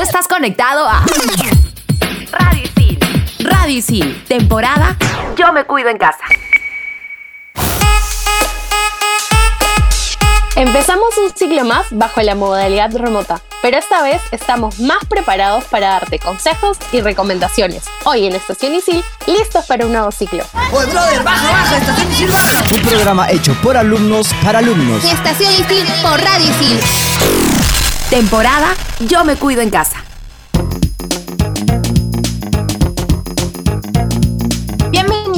Tú estás conectado a. Radio Isil, temporada Yo me cuido en casa. Empezamos un ciclo más bajo la modalidad remota, pero esta vez estamos más preparados para darte consejos y recomendaciones. Hoy en Estación Isil, listos para un nuevo ciclo. ¡Oye, brother, baja, baja! ¡Estación Isil, baja! Un programa hecho por alumnos para alumnos. Estación Isil por Radio Isil. Temporada Yo me cuido en casa.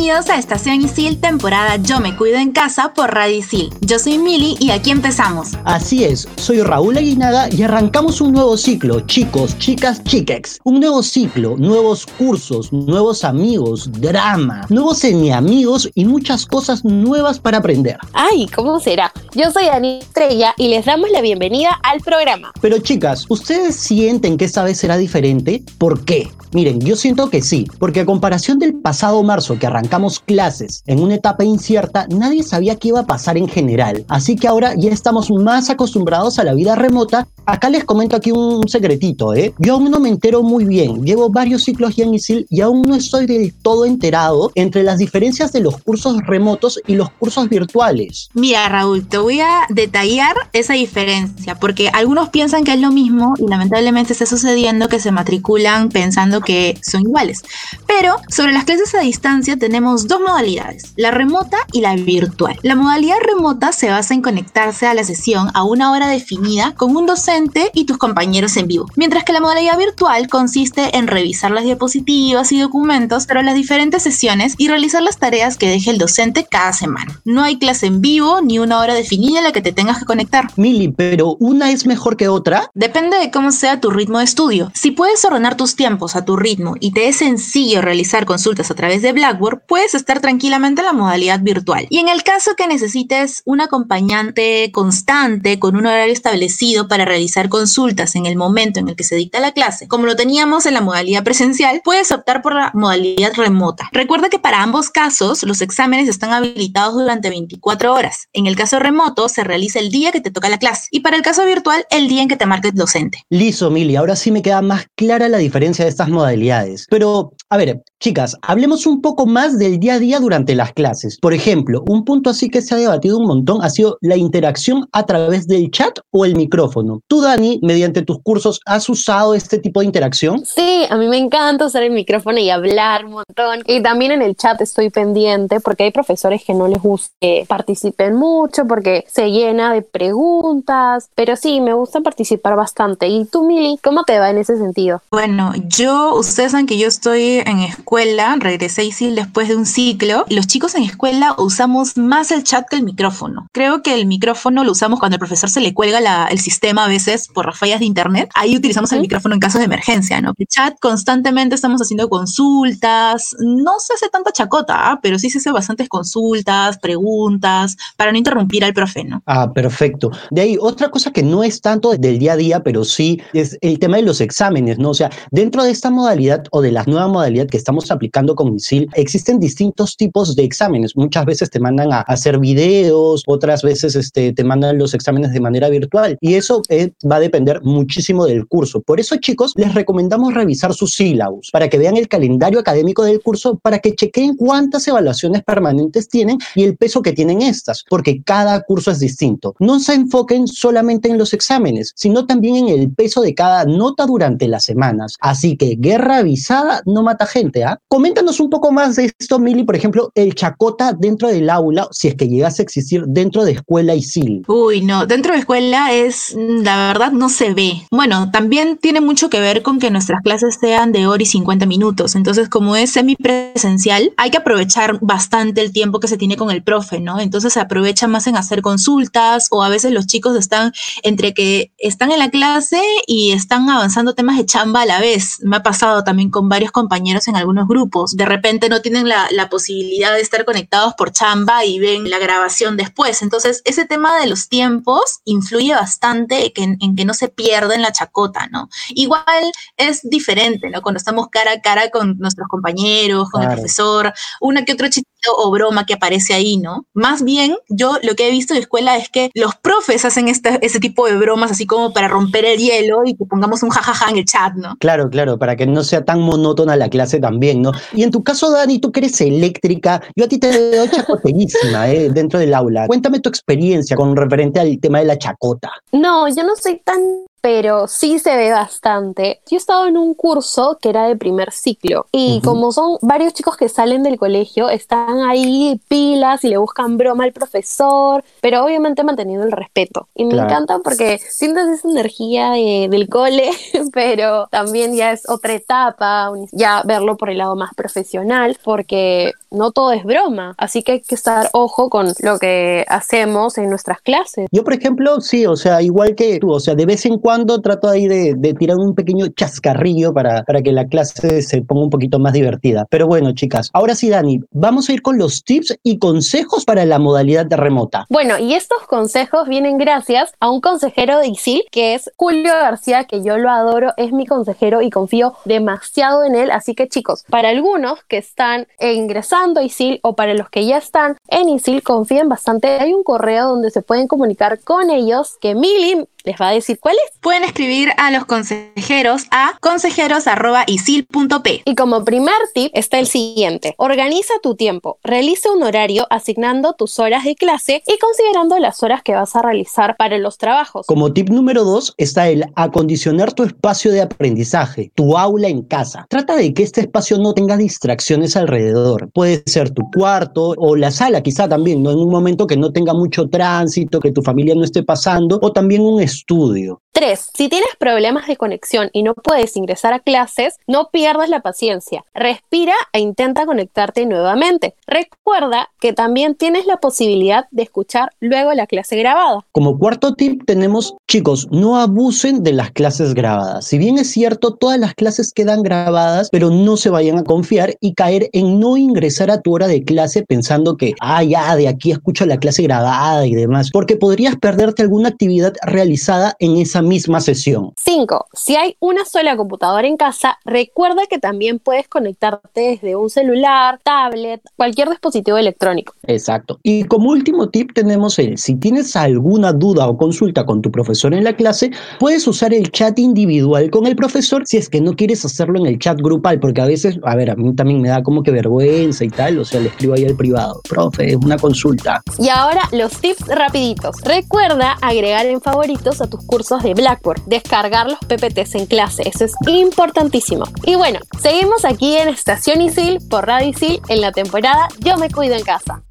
Bienvenidos a Estación Isil, temporada Yo me cuido en casa por Radio Isil. Yo soy Mili y aquí empezamos. Así es, soy Raúl Aguinaga y arrancamos un nuevo ciclo, chicos, chicas, chiquex. Un nuevo ciclo, nuevos cursos, nuevos amigos, drama, nuevos amigos y muchas cosas nuevas para aprender. Ay, ¿cómo será? Yo soy Dani Estrella y les damos la bienvenida al programa. Pero chicas, ¿ustedes sienten que esta vez será diferente? ¿Por qué? Miren, yo siento que sí, porque a comparación del pasado marzo que arrancamos clases en una etapa incierta, nadie sabía qué iba a pasar en general. Así que ahora ya estamos más acostumbrados a la vida remota. Acá les comento aquí un secretito, ¿eh? Yo aún no me entero muy bien. Llevo varios ciclos ya en ISIL y aún no estoy del todo enterado entre las diferencias de los cursos remotos y los cursos virtuales. Mira, Raúl, te voy a detallar esa diferencia, porque algunos piensan que es lo mismo y lamentablemente está sucediendo que se matriculan pensando que son iguales. Pero sobre las clases a distancia tenemos dos modalidades, la remota y la virtual. La modalidad remota se basa en conectarse a la sesión a una hora definida con un docente y tus compañeros en vivo, mientras que la modalidad virtual consiste en revisar las diapositivas y documentos para las diferentes sesiones y realizar las tareas que deje el docente cada semana. No hay clase en vivo ni una hora definida en la que te tengas que conectar. Mili, pero ¿una es mejor que otra? Depende de cómo sea tu ritmo de estudio. Si puedes ordenar tus tiempos a tu ritmo y te es sencillo realizar consultas a través de Blackboard, puedes estar tranquilamente en la modalidad virtual. Y en el caso que necesites un acompañante constante con un horario establecido para realizar consultas en el momento en el que se dicta la clase, como lo teníamos en la modalidad presencial, puedes optar por la modalidad remota. Recuerda que para ambos casos los exámenes están habilitados durante 24 horas. En el caso remoto se realiza el día que te toca la clase y para el caso virtual el día en que te marque el docente. Listo, Mili, ahora sí me queda más clara la diferencia de estas modalidades. Pero, a ver, chicas, hablemos un poco más del día a día durante las clases. Por ejemplo, un punto así que se ha debatido un montón ha sido la interacción a través del chat o el micrófono. Tú, Dani, mediante tus cursos, ¿has usado este tipo de interacción? Sí, a mí me encanta usar el micrófono y hablar un montón. Y también en el chat estoy pendiente porque hay profesores que no les gusta que participen mucho porque se llena de preguntas. Pero sí, me gusta participar bastante. ¿Y tú, Mili, cómo te va en ese sentido? Bueno, yo, ustedes saben que yo estoy en escuela, regresé a ISIL después de un ciclo. Los chicos en escuela usamos más el chat que el micrófono. Creo que el micrófono lo usamos cuando al profesor se le cuelga la, el sistema a veces por fallas de internet. Ahí utilizamos el micrófono en casos de emergencia, ¿no? El chat constantemente estamos haciendo consultas. No se hace tanta chacota, ¿ah? pero sí se hace bastantes consultas, preguntas, para no interrumpir al profe, ¿no? Ah, perfecto. De ahí, otra cosa que no es tanto del día a día, pero sí es el tema de los exámenes, ¿no? O sea, dentro de esta modalidad o de la nueva modalidad que estamos aplicando con MISIL, existen distintos tipos de exámenes. Muchas veces te mandan a hacer videos, otras veces este, te mandan los exámenes de manera virtual y eso eh, va a depender muchísimo del curso. Por eso, chicos, les recomendamos revisar sus sílabus para que vean el calendario académico del curso, para que chequen cuántas evaluaciones permanentes tienen y el peso que tienen estas, porque cada curso es distinto. No se enfoquen solamente en los exámenes, sino también en el peso de cada nota durante las semanas. Así que guerra avisada no mata gente, ¿ah? Coméntanos un poco más de esto, Mili, por ejemplo, el chacota dentro del aula, si es que llegase a existir dentro de escuela y SIL. Uy, no, dentro de escuela es, la verdad, no se ve. Bueno, también tiene mucho que ver con que nuestras clases sean de hora y 50 minutos. Entonces, como es semipresencial, hay que aprovechar bastante el tiempo que se tiene con el profe, ¿no? Entonces se aprovecha más en hacer consultas o a veces los chicos están entre que están en la clase y están avanzando temas de chamba a la vez. Me ha pasado también con varios compañeros en algunos grupos. De repente no tienen la, la posibilidad de estar conectados por chamba y ven la grabación después. Entonces, ese tema de los tiempos influye bastante en, en que no se pierda en la chacota, ¿no? Igual es diferente, ¿no? Cuando estamos cara a cara con nuestros compañeros, con el profesor, una que otro chistecito o broma que aparece ahí, ¿no? Más bien, yo lo que he visto en escuela es que los profes hacen este, ese tipo de bromas así como para romper el hielo y que pongamos un jajaja en el chat, ¿no? Claro, claro, para que no sea tan monótona la clase también, ¿no? Y en tu caso, Dani, tú que eres eléctrica, yo a ti te doy chacoterísima ¿eh? dentro del aula. Cuéntame tu experiencia con referente al tema de la chacota. No, yo no soy tan pero sí se ve bastante. Yo he estado en un curso que era de primer ciclo y como son varios chicos que salen del colegio, están ahí pilas y le buscan broma al profesor, pero obviamente manteniendo el respeto. Y me encanta porque sientes esa energía del cole, pero también ya es otra etapa, ya verlo por el lado más profesional, porque no todo es broma, así que hay que estar ojo con lo que hacemos en nuestras clases. Yo, por ejemplo, sí, o sea, igual que tú, o sea, de vez en cuando trato ahí de, tirar un pequeño chascarrillo para, para que la clase se ponga un poquito más divertida. Pero bueno, chicas, ahora sí, Dani, vamos a ir con los tips y consejos para la modalidad de remota. Bueno, y estos consejos vienen gracias a un consejero de ISIL que es Julio García, que yo lo adoro, es mi consejero y confío demasiado en él. Así que chicos, para algunos que están ingresando a ISIL o para los que ya están en ISIL, confíen bastante. Hay un correo donde se pueden comunicar con ellos que Mili les va a decir cuál es. Pueden escribir a los consejeros a consejeros.isil.p. Y como primer tip está el siguiente. Organiza tu tiempo. Realiza un horario asignando tus horas de clase y considerando las horas que vas a realizar para los trabajos. Como tip número dos está el acondicionar tu espacio de aprendizaje, tu aula en casa. Trata de que este espacio no tenga distracciones alrededor. Puede ser tu cuarto o la sala quizá también, ¿no? En un momento que no tenga mucho tránsito, que tu familia no esté pasando o también un estudio. 3. Si tienes problemas de conexión y no puedes ingresar a clases, no pierdas la paciencia. Respira e intenta conectarte nuevamente. Recuerda que también tienes la posibilidad de escuchar luego la clase grabada. Como cuarto tip tenemos, chicos, no abusen de las clases grabadas. Si bien es cierto, todas las clases quedan grabadas, pero no se vayan a confiar y caer en no ingresar a tu hora de clase pensando que, ah, ya, de aquí escucho la clase grabada y demás, porque podrías perderte alguna actividad realizada en esa misma sesión. 5. Si hay una sola computadora en casa, recuerda que también puedes conectarte desde un celular, tablet, cualquier dispositivo electrónico. Exacto. Y como último tip tenemos el, si tienes alguna duda o consulta con tu profesor en la clase, puedes usar el chat individual con el profesor si es que no quieres hacerlo en el chat grupal, porque a veces, a ver, a mí también me da como que vergüenza y tal, o sea, le escribo ahí al privado, profe, es una consulta. Y ahora los tips rapiditos. Recuerda agregar en favoritos a tus cursos de Blackboard, descargar los PPTs en clase, eso es importantísimo. Y bueno, seguimos aquí en Estación Isil por Radio Isil en la temporada Yo me cuido en casa.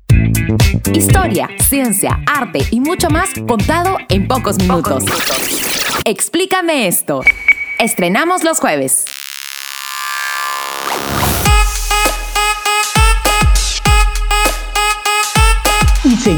Historia, ciencia, arte y mucho más contado en pocos minutos. Explícame esto. Estrenamos los jueves.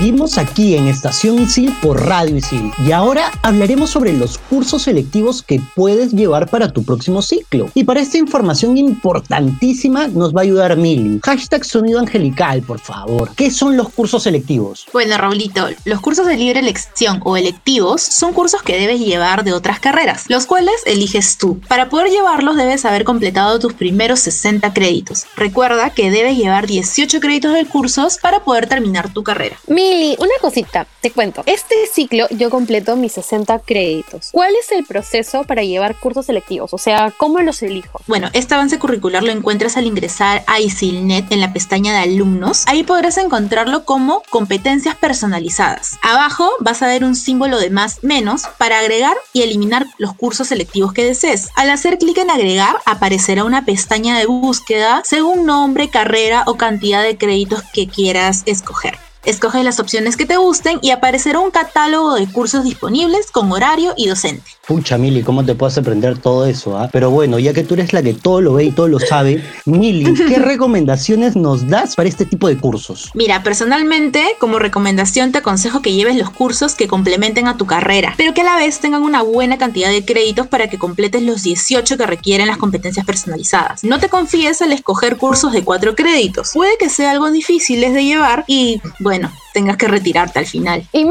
Seguimos aquí en Estación Isil por Radio Isil. Y ahora hablaremos sobre los cursos selectivos que puedes llevar para tu próximo ciclo. Y para esta información importantísima nos va a ayudar Mili. Hashtag sonido angelical, por favor. ¿Qué son los cursos selectivos? Bueno, Raulito, los cursos de libre elección o electivos son cursos que debes llevar de otras carreras, los cuales eliges tú. Para poder llevarlos debes haber completado tus primeros 60 créditos. Recuerda que debes llevar 18 créditos de cursos para poder terminar tu carrera. Mili, una cosita, te cuento. Este ciclo yo completo mis 60 créditos. ¿Cuál es el proceso para llevar cursos selectivos? O sea, ¿cómo los elijo? Bueno, este avance curricular lo encuentras al ingresar a ISILNet en la pestaña de alumnos. Ahí podrás encontrarlo como competencias personalizadas. Abajo vas a ver un símbolo de más menos para agregar y eliminar los cursos selectivos que desees. Al hacer clic en agregar, aparecerá una pestaña de búsqueda según nombre, carrera o cantidad de créditos que quieras escoger. Escoge las opciones que te gusten y aparecerá un catálogo de cursos disponibles con horario y docente. Pucha, Mili, ¿cómo te puedes aprender todo eso? Ah? Pero bueno, ya que tú eres la que todo lo ve y todo lo sabe, Mili, ¿qué recomendaciones nos das para este tipo de cursos? Mira, personalmente, como recomendación te aconsejo que lleves los cursos que complementen a tu carrera, pero que a la vez tengan una buena cantidad de créditos para que completes los 18 que requieren las competencias personalizadas. No te confíes al escoger cursos de 4 créditos. Puede que sea algo difíciles de llevar y, bueno, tengas que retirarte al final. Y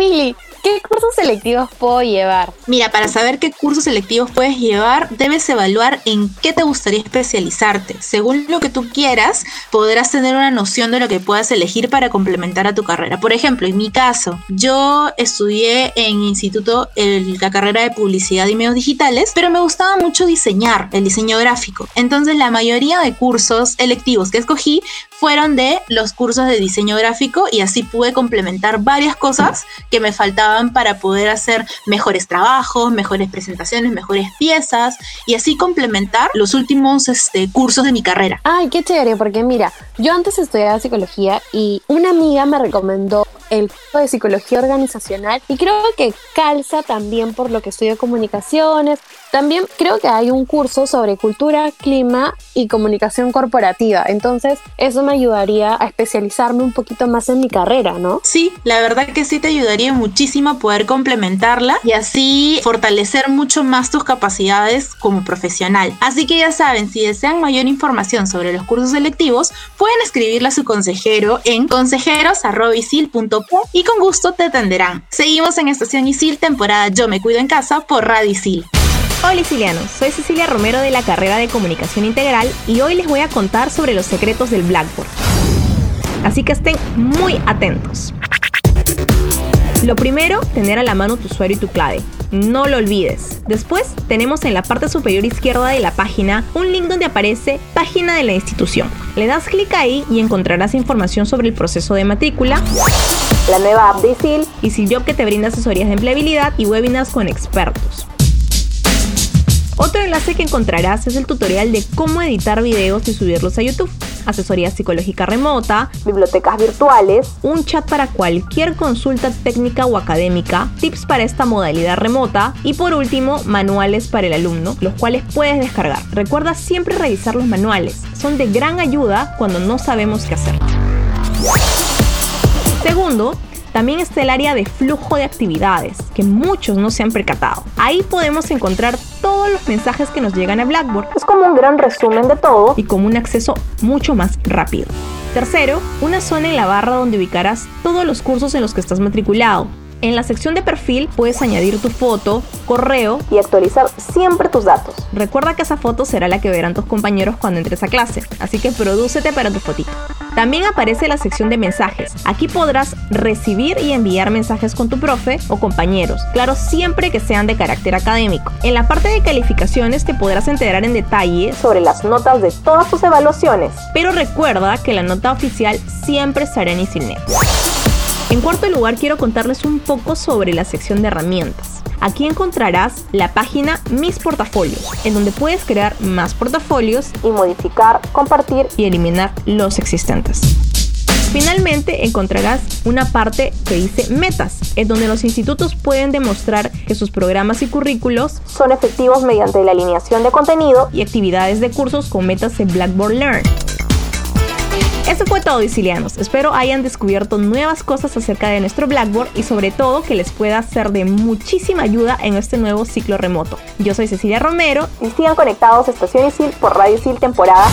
¿Qué cursos selectivos puedo llevar? Mira, para saber qué cursos selectivos puedes llevar, debes evaluar en qué te gustaría especializarte. Según lo que tú quieras, podrás tener una noción de lo que puedas elegir para complementar a tu carrera. Por ejemplo, en mi caso, yo estudié en instituto la carrera de publicidad y medios digitales, pero me gustaba mucho diseñar, el diseño gráfico. Entonces, la mayoría de cursos electivos que escogí fueron de los cursos de diseño gráfico y así pude complementar varias cosas que me faltaban para poder hacer mejores trabajos, mejores presentaciones, mejores piezas y así complementar los últimos este, cursos de mi carrera. Ay, qué chévere, porque mira, yo antes estudiaba psicología y una amiga me recomendó el de psicología organizacional y creo que calza también por lo que estudio comunicaciones. También creo que hay un curso sobre cultura, clima y comunicación corporativa. Entonces, eso me ayudaría a especializarme un poquito más en mi carrera, ¿no? Sí, la verdad que sí te ayudaría muchísimo poder complementarla y así fortalecer mucho más tus capacidades como profesional. Así que ya saben, si desean mayor información sobre los cursos selectivos, pueden escribirle a su consejero en y con gusto te atenderán. Seguimos en Estación Isil, temporada Yo me cuido en casa por Radio Isil. Hola Isilianos, soy Cecilia Romero de la carrera de Comunicación Integral y hoy les voy a contar sobre los secretos del Blackboard. Así que estén muy atentos. Lo primero, tener a la mano tu usuario y tu clave. No lo olvides. Después tenemos en la parte superior izquierda de la página un link donde aparece Página de la institución. Le das clic ahí y encontrarás información sobre el proceso de matrícula, la nueva app de ISIL y Job que te brinda asesorías de empleabilidad y webinars con expertos. Otro enlace que encontrarás es el tutorial de cómo editar videos y subirlos a YouTube, asesoría psicológica remota, bibliotecas virtuales, un chat para cualquier consulta técnica o académica, tips para esta modalidad remota y por último, manuales para el alumno, los cuales puedes descargar. Recuerda siempre revisar los manuales, son de gran ayuda cuando no sabemos qué hacer. Segundo, también está el área de flujo de actividades, que muchos no se han percatado. Ahí podemos encontrar todos los mensajes que nos llegan a Blackboard. Es como un gran resumen de todo y con un acceso mucho más rápido. Tercero, una zona en la barra donde ubicarás todos los cursos en los que estás matriculado. En la sección de perfil puedes añadir tu foto, correo y actualizar siempre tus datos. Recuerda que esa foto será la que verán tus compañeros cuando entres a clase, así que prodúcete para tu fotito. También aparece la sección de mensajes. Aquí podrás recibir y enviar mensajes con tu profe o compañeros, claro, siempre que sean de carácter académico. En la parte de calificaciones te podrás enterar en detalle sobre las notas de todas tus evaluaciones, pero recuerda que la nota oficial siempre estará en Isilnet. En cuarto lugar, quiero contarles un poco sobre la sección de herramientas. Aquí encontrarás la página Mis Portafolios, en donde puedes crear más portafolios y modificar, compartir y eliminar los existentes. Finalmente encontrarás una parte que dice metas, en donde los institutos pueden demostrar que sus programas y currículos son efectivos mediante la alineación de contenido y actividades de cursos con metas en Blackboard Learn. Eso fue todo, Sicilianos. Espero hayan descubierto nuevas cosas acerca de nuestro Blackboard y sobre todo que les pueda ser de muchísima ayuda en este nuevo ciclo remoto. Yo soy Cecilia Romero y sigan conectados Estación Isil por Radio Isil temporada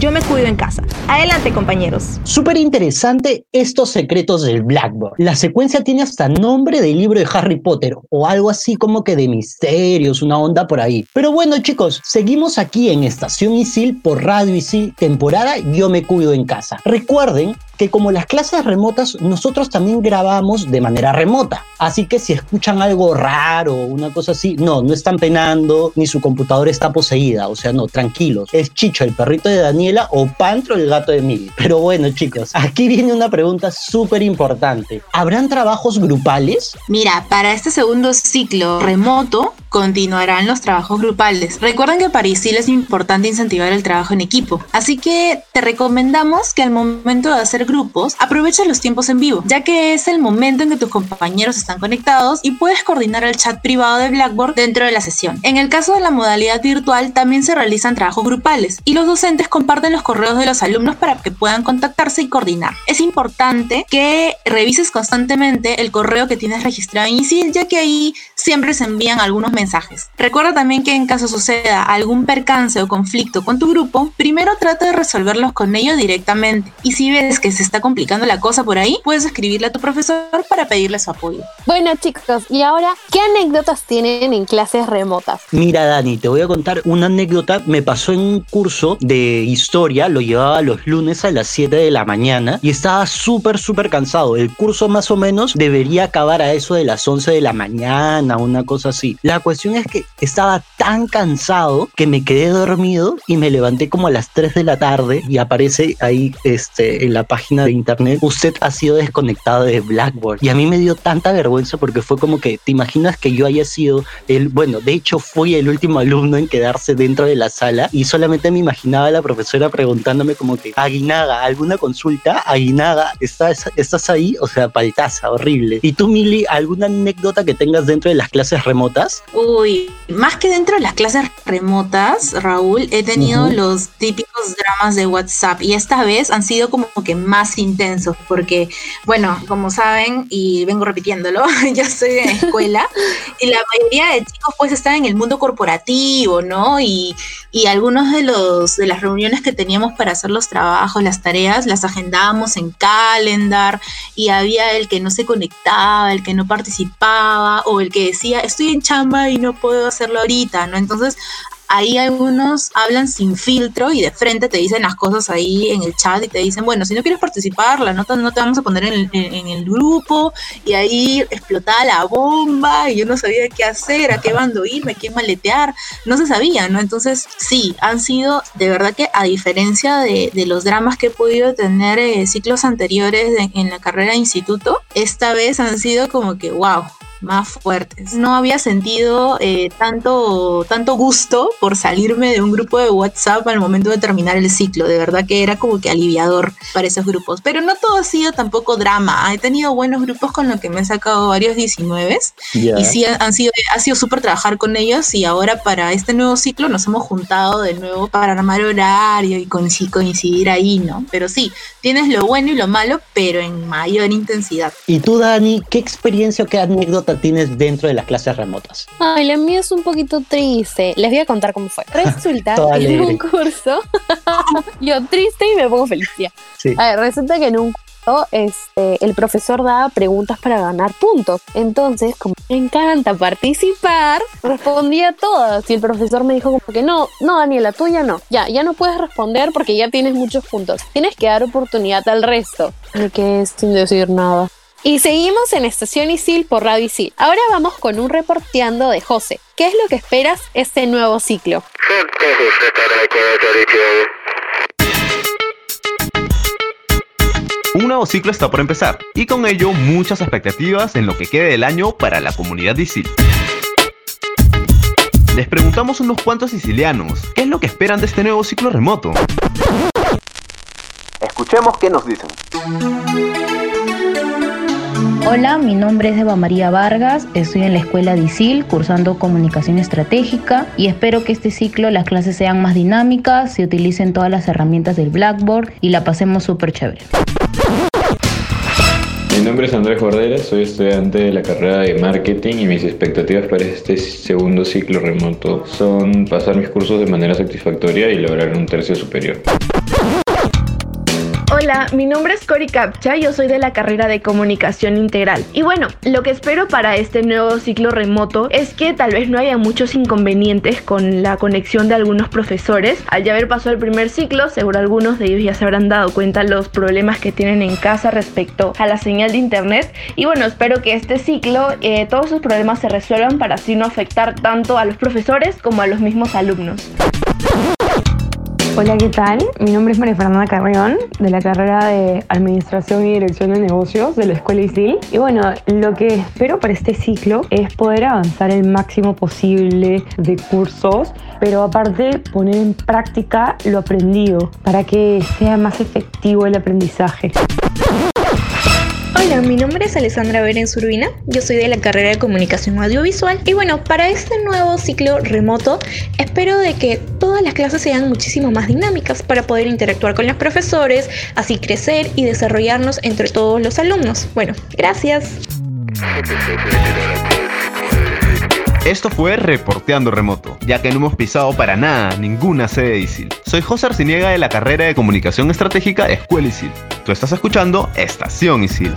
Yo me cuido en casa. Adelante, compañeros. Súper interesante estos secretos del Blackboard. La secuencia tiene hasta nombre del libro de Harry Potter o algo así como que de misterios, una onda por ahí. Pero bueno, chicos, seguimos aquí en Estación Isil por Radio Isil temporada Yo me cuido en casa. Recuerden que como las clases remotas, nosotros también grabamos de manera remota. Así que si escuchan algo raro, una cosa así, no, no están penando, ni su computadora está poseída. O sea, no, tranquilos. Es Chicho, el perrito de Daniela, o Pantro, el gato de Mili. Pero bueno, chicos, aquí viene una pregunta súper importante. ¿Habrán trabajos grupales? Mira, para este segundo ciclo remoto, continuarán los trabajos grupales. Recuerden que para ISIL es importante incentivar el trabajo en equipo. Así que te recomendamos que al momento de hacer grupos, aprovecha los tiempos en vivo, ya que es el momento en que tus compañeros están conectados y puedes coordinar el chat privado de Blackboard dentro de la sesión. En el caso de la modalidad virtual, también se realizan trabajos grupales y los docentes comparten los correos de los alumnos para que puedan contactarse y coordinar. Es importante que revises constantemente el correo que tienes registrado en ISIL, ya que ahí siempre se envían algunos mensajes. Recuerda también que en caso suceda algún percance o conflicto con tu grupo, primero trata de resolverlos con ellos directamente. Y si ves que se está complicando la cosa por ahí, puedes escribirle a tu profesor para pedirle su apoyo. Bueno chicos, y ahora, ¿qué anécdotas tienen en clases remotas? Mira Dani, te voy a contar una anécdota. Me pasó en un curso de historia, lo llevaba los lunes a las 7 de la mañana y estaba súper, súper cansado. El curso más o menos debería acabar a eso de las 11 de la mañana, una cosa así. La cuestión es que estaba tan cansado que me quedé dormido y me levanté como a las 3 de la tarde y aparece ahí este, en la página de internet, usted ha sido desconectado de Blackboard. Y a mí me dio tanta vergüenza porque fue como que, ¿te imaginas que yo haya sido el, bueno, de hecho fui el último alumno en quedarse dentro de la sala y solamente me imaginaba a la profesora preguntándome como que, Aguinaga, ¿alguna consulta? Aguinaga, ¿estás, estás ahí? O sea, paltaza, horrible. ¿Y tú, Mili, alguna anécdota que tengas dentro de las clases remotas? Uy, más que dentro de las clases remotas, Raúl, he tenido los típicos dramas de WhatsApp y esta vez han sido como que más intensos porque, bueno, como saben y vengo repitiéndolo, yo soy de escuela y la mayoría de chicos pues están en el mundo corporativo, ¿no? Y, y algunos de los de las reuniones que teníamos para hacer los trabajos, las tareas, las agendábamos en calendar y había el que no se conectaba, el que no participaba o el que decía, estoy en chamba y no puedo hacerlo ahorita, ¿no? Entonces, ahí algunos hablan sin filtro y de frente te dicen las cosas ahí en el chat y te dicen, bueno, si no quieres participar, la nota no te vamos a poner en, el grupo y ahí explotaba la bomba y yo no sabía qué hacer, a qué bando irme, a qué maletear, no se sabía, ¿no? Entonces, sí, han sido de verdad que a diferencia de, los dramas que he podido tener eh, ciclos anteriores en la carrera de instituto, esta vez han sido como que, wow, más fuertes. No había sentido eh, tanto, tanto gusto por salirme de un grupo de WhatsApp al momento de terminar el ciclo. De verdad que era como que aliviador para esos grupos. Pero no todo ha sido tampoco drama. He tenido buenos grupos con los que me he sacado varios 19 y sí han sido, ha sido súper trabajar con ellos y ahora para este nuevo ciclo nos hemos juntado de nuevo para armar horario y coincidir ahí, ¿no? Pero sí, tienes lo bueno y lo malo, pero en mayor intensidad. ¿Y tú, Dani, qué experiencia o qué anécdota tienes dentro de las clases remotas? Ay, la mía es un poquito triste. Les voy a contar cómo fue. Resulta que en un curso, yo triste y me pongo feliz. Sí. A ver, resulta que en un curso este, el profesor daba preguntas para ganar puntos. Entonces, como me encanta participar, respondía todas. Y el profesor me dijo como que no, no, Daniela, tuya no. Ya, ya no puedes responder porque ya tienes muchos puntos. Tienes que dar oportunidad al resto. Me quedé sin decir nada. Y seguimos en Estación Isil por Radio Isil. Ahora vamos con un reporteando de José. ¿Qué es lo que esperas este nuevo ciclo? Un nuevo ciclo está por empezar y con ello muchas expectativas en lo que quede del año para la comunidad de Isil. Les preguntamos unos cuantos sicilianos qué es lo que esperan de este nuevo ciclo remoto. Escuchemos qué nos dicen. Hola, mi nombre es Eva María Vargas, estoy en la escuela de ISIL cursando comunicación estratégica y espero que este ciclo las clases sean más dinámicas, se utilicen todas las herramientas del Blackboard y la pasemos súper chévere. Mi nombre es Andrés Bordera, soy estudiante de la carrera de marketing y mis expectativas para este segundo ciclo remoto son pasar mis cursos de manera satisfactoria y lograr un tercio superior. Hola, mi nombre es Cori Capcha, yo soy de la carrera de comunicación integral. Y bueno, lo que espero para este nuevo ciclo remoto es que tal vez no haya muchos inconvenientes con la conexión de algunos profesores. Al ya haber pasado el primer ciclo, seguro algunos de ellos ya se habrán dado cuenta los problemas que tienen en casa respecto a la señal de internet. Y bueno, espero que este ciclo eh, todos sus problemas se resuelvan para así no afectar tanto a los profesores como a los mismos alumnos. Hola, ¿qué tal? Mi nombre es María Fernanda Carrión, de la carrera de Administración y Dirección de Negocios de la Escuela ISIL. Y bueno, lo que espero para este ciclo es poder avanzar el máximo posible de cursos, pero aparte poner en práctica lo aprendido para que sea más efectivo el aprendizaje. Hola, mi nombre es Alessandra Berens Urbina, yo soy de la carrera de Comunicación Audiovisual y bueno, para este nuevo ciclo remoto espero de que todas las clases sean muchísimo más dinámicas para poder interactuar con los profesores, así crecer y desarrollarnos entre todos los alumnos. Bueno, gracias. Esto fue Reporteando Remoto, ya que no hemos pisado para nada ninguna sede de ISIL. Soy José Arciniega de la carrera de Comunicación Estratégica Escuela ISIL. Tú estás escuchando Estación ISIL.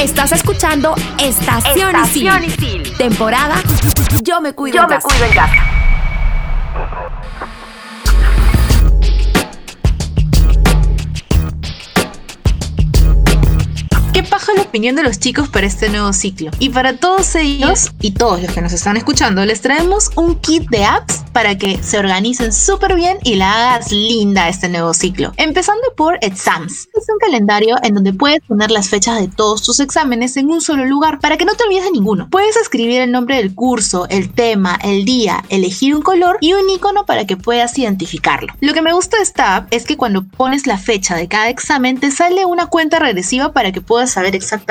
Estás escuchando Estación, Estación Isil. Temporada Yo me cuido Yo en me casa. cuido en casa. Opinión de los chicos para este nuevo ciclo? Y para todos ellos y todos los que nos están escuchando, les traemos un kit de apps para que se organicen súper bien y la hagas linda este nuevo ciclo. Empezando por Exams. Es un calendario en donde puedes poner las fechas de todos tus exámenes en un solo lugar para que no te olvides de ninguno. Puedes escribir el nombre del curso, el tema, el día, elegir un color y un icono para que puedas identificarlo. Lo que me gusta de esta app es que cuando pones la fecha de cada examen te sale una cuenta regresiva para que puedas saber exactamente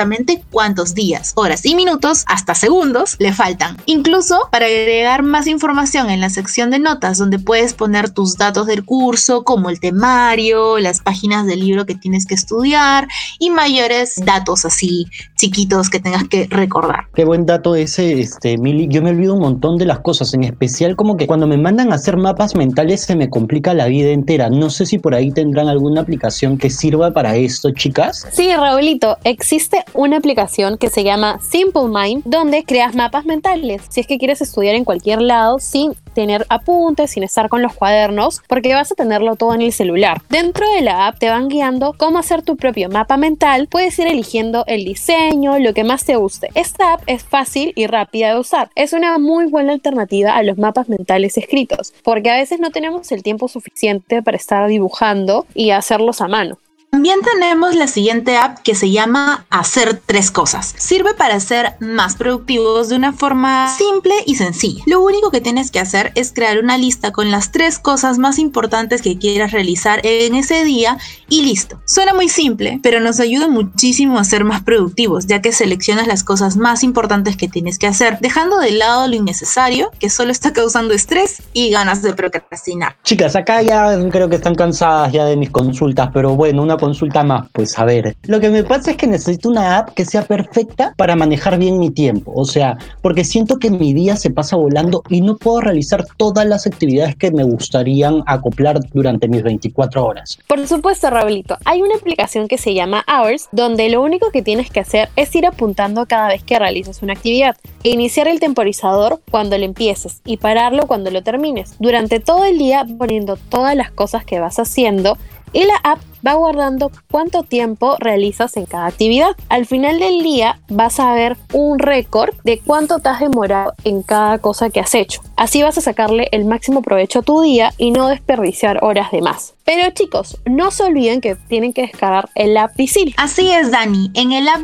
cuántos días, horas y minutos, hasta segundos, le faltan. Incluso para agregar más información en la sección de notas donde puedes poner tus datos del curso como el temario, las páginas del libro que tienes que estudiar y mayores datos así chiquitos que tengas que recordar. Qué buen dato ese, este, Mili. Yo me olvido un montón de las cosas, en especial como que cuando me mandan a hacer mapas mentales se me complica la vida entera. No sé si por ahí tendrán alguna aplicación que sirva para esto, chicas. Sí, Raulito, existe una aplicación que se llama Simple Mind donde creas mapas mentales. Si es que quieres estudiar en cualquier lado sin tener apuntes, sin estar con los cuadernos, porque vas a tenerlo todo en el celular. Dentro de la app te van guiando cómo hacer tu propio mapa mental. Puedes ir eligiendo el diseño, lo que más te guste. Esta app es fácil y rápida de usar. Es una muy buena alternativa a los mapas mentales escritos, porque a veces no tenemos el tiempo suficiente para estar dibujando y hacerlos a mano. También tenemos la siguiente app que se llama Hacer tres cosas. Sirve para ser más productivos de una forma simple y sencilla. Lo único que tienes que hacer es crear una lista con las tres cosas más importantes que quieras realizar en ese día y listo. Suena muy simple, pero nos ayuda muchísimo a ser más productivos, ya que seleccionas las cosas más importantes que tienes que hacer, dejando de lado lo innecesario que solo está causando estrés y ganas de procrastinar. Chicas, acá ya creo que están cansadas ya de mis consultas, pero bueno, una consulta más, pues a ver. Lo que me pasa es que necesito una app que sea perfecta para manejar bien mi tiempo. O sea, porque siento que mi día se pasa volando y no puedo realizar todas las actividades que me gustarían acoplar durante mis 24 horas. Por supuesto, Raulito, hay una aplicación que se llama Hours, donde lo único que tienes que hacer es ir apuntando cada vez que realizas una actividad, e iniciar el temporizador cuando lo empieces y pararlo cuando lo termines. Durante todo el día poniendo todas las cosas que vas haciendo y la app va guardando cuánto tiempo realizas en cada actividad. Al final del día vas a ver un récord de cuánto te has demorado en cada cosa que has hecho. Así vas a sacarle el máximo provecho a tu día y no desperdiciar horas de más. Pero chicos, no se olviden que tienen que descargar el app. Así es, Dani. En el app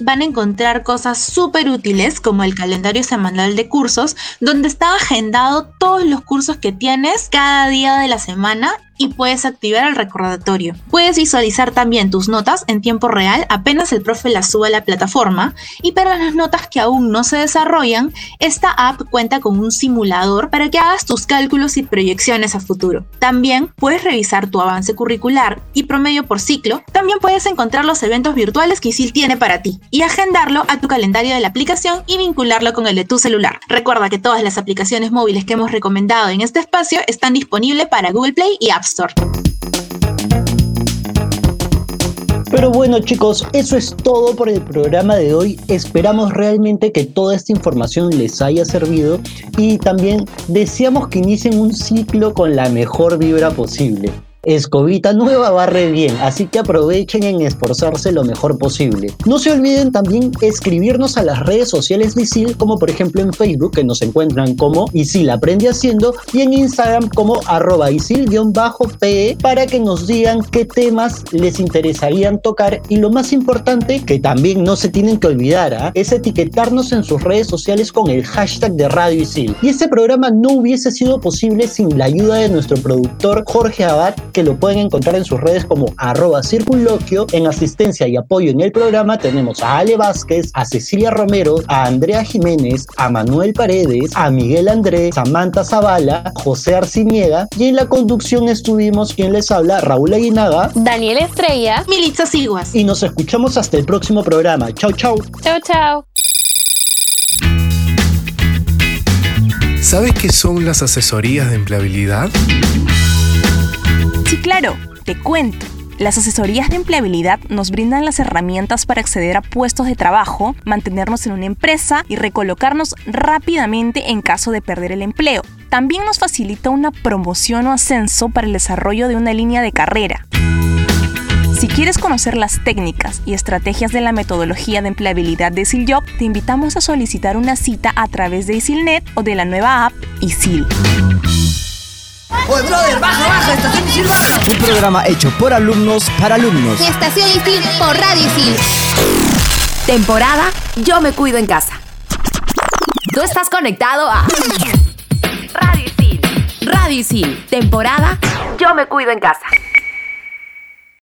van a encontrar cosas súper útiles como el calendario semanal de cursos, donde está agendado todos los cursos que tienes cada día de la semana y puedes activar el recordatorio. Puedes visualizar también tus notas en tiempo real apenas el profe las suba a la plataforma y para las notas que aún no se desarrollan, esta app cuenta con un simulador para que hagas tus cálculos y proyecciones a futuro. También puedes revisar tu avance curricular y promedio por ciclo. También puedes encontrar los eventos virtuales que ISIL tiene para ti y agendarlo a tu calendario de la aplicación y vincularlo con el de tu celular. Recuerda que todas las aplicaciones móviles que hemos recomendado en este espacio están disponibles para Google Play y App Store. Pero bueno chicos, eso es todo por el programa de hoy. Esperamos realmente que toda esta información les haya servido y también deseamos que inicien un ciclo con la mejor vibra posible. Escobita nueva barre bien, así que aprovechen en esforzarse lo mejor posible. No se olviden también escribirnos a las redes sociales de ISIL, como por ejemplo en Facebook, que nos encuentran como ISIL Aprende Haciendo, y en Instagram como arroba ISIL-PE, para que nos digan qué temas les interesarían tocar y lo más importante, que también no se tienen que olvidar, ¿ah? es etiquetarnos en sus redes sociales con el hashtag de Radio ISIL. Y este programa no hubiese sido posible sin la ayuda de nuestro productor Jorge Abad que lo pueden encontrar en sus redes como arroba circunloquio. En asistencia y apoyo en el programa tenemos a Ale Vázquez, a Cecilia Romero, a Andrea Jiménez, a Manuel Paredes, a Miguel Andrés, Samantha Zavala, José Arciniega y en la conducción estuvimos quien les habla, Raúl Aguinaga, Daniel Estrella, Militza Siguas. Y nos escuchamos hasta el próximo programa. Chau, chau. Chau, chau. ¿Sabes qué son las asesorías de empleabilidad? Claro, te cuento. Las asesorías de empleabilidad nos brindan las herramientas para acceder a puestos de trabajo, mantenernos en una empresa y recolocarnos rápidamente en caso de perder el empleo. También nos facilita una promoción o ascenso para el desarrollo de una línea de carrera. Si quieres conocer las técnicas y estrategias de la metodología de empleabilidad de ISILJOB, te invitamos a solicitar una cita a través de ISILNet o de la nueva app ISIL. Oye, brother, baja, baja, estación Isil baja. Un programa hecho por alumnos para alumnos. Estación Isil por Radio Isil. Temporada Yo me cuido en casa. Tú estás conectado a Radio Isil. Radio Isil. Temporada Yo me cuido en casa.